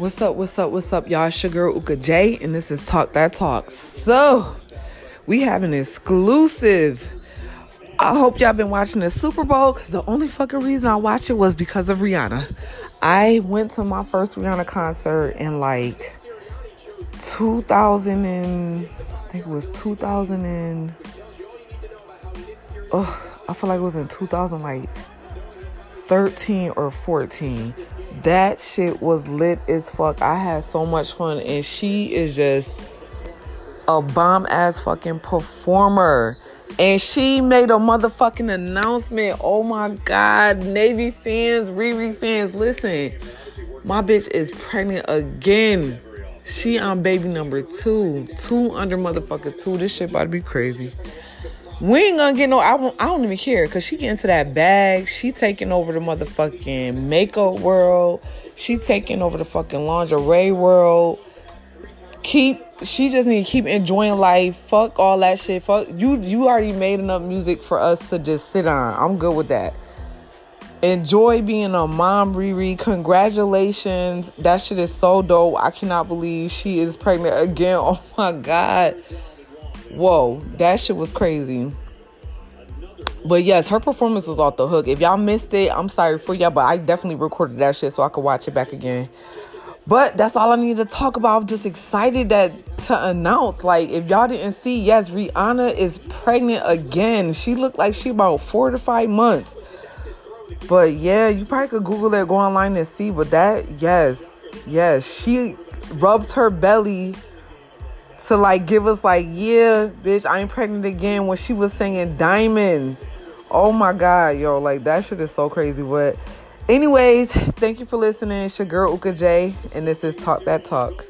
What's up? What's up? What's up, y'all? It's your girl Uka J, and this is Talk That Talk. So, we have an exclusive. I hope y'all been watching the Super Bowl because the only fucking reason I watched it was because of Rihanna. I went to my first Rihanna concert in like 2000 and I think it was 2000 and oh, I feel like it was in 2000 like 13 or 14 that shit was lit as fuck. I had so much fun, and she is just a bomb ass fucking performer. And she made a motherfucking announcement. Oh my god, Navy fans, Riri fans, listen. My bitch is pregnant again. She on baby number two. Two under motherfucker two. This shit about to be crazy. We ain't gonna get no. I, I don't even care because she get into that bag. She taking over the motherfucking makeup world. She taking over the fucking lingerie world. Keep. She just need to keep enjoying life. Fuck all that shit. Fuck you. You already made enough music for us to just sit on. I'm good with that. Enjoy being a mom, Riri. Congratulations. That shit is so dope. I cannot believe she is pregnant again. Oh my god. Whoa, that shit was crazy. But yes, her performance was off the hook. If y'all missed it, I'm sorry for y'all, but I definitely recorded that shit so I could watch it back again. But that's all I need to talk about. I'm just excited that to announce. Like, if y'all didn't see, yes, Rihanna is pregnant again. She looked like she about four to five months. But yeah, you probably could Google it, go online and see. But that, yes, yes, she rubs her belly to like give us like, yeah, bitch, I ain't pregnant again when she was singing Diamond. Oh my god, yo, like that shit is so crazy. But anyways, thank you for listening. It's your girl Uka J, and this is Talk That Talk.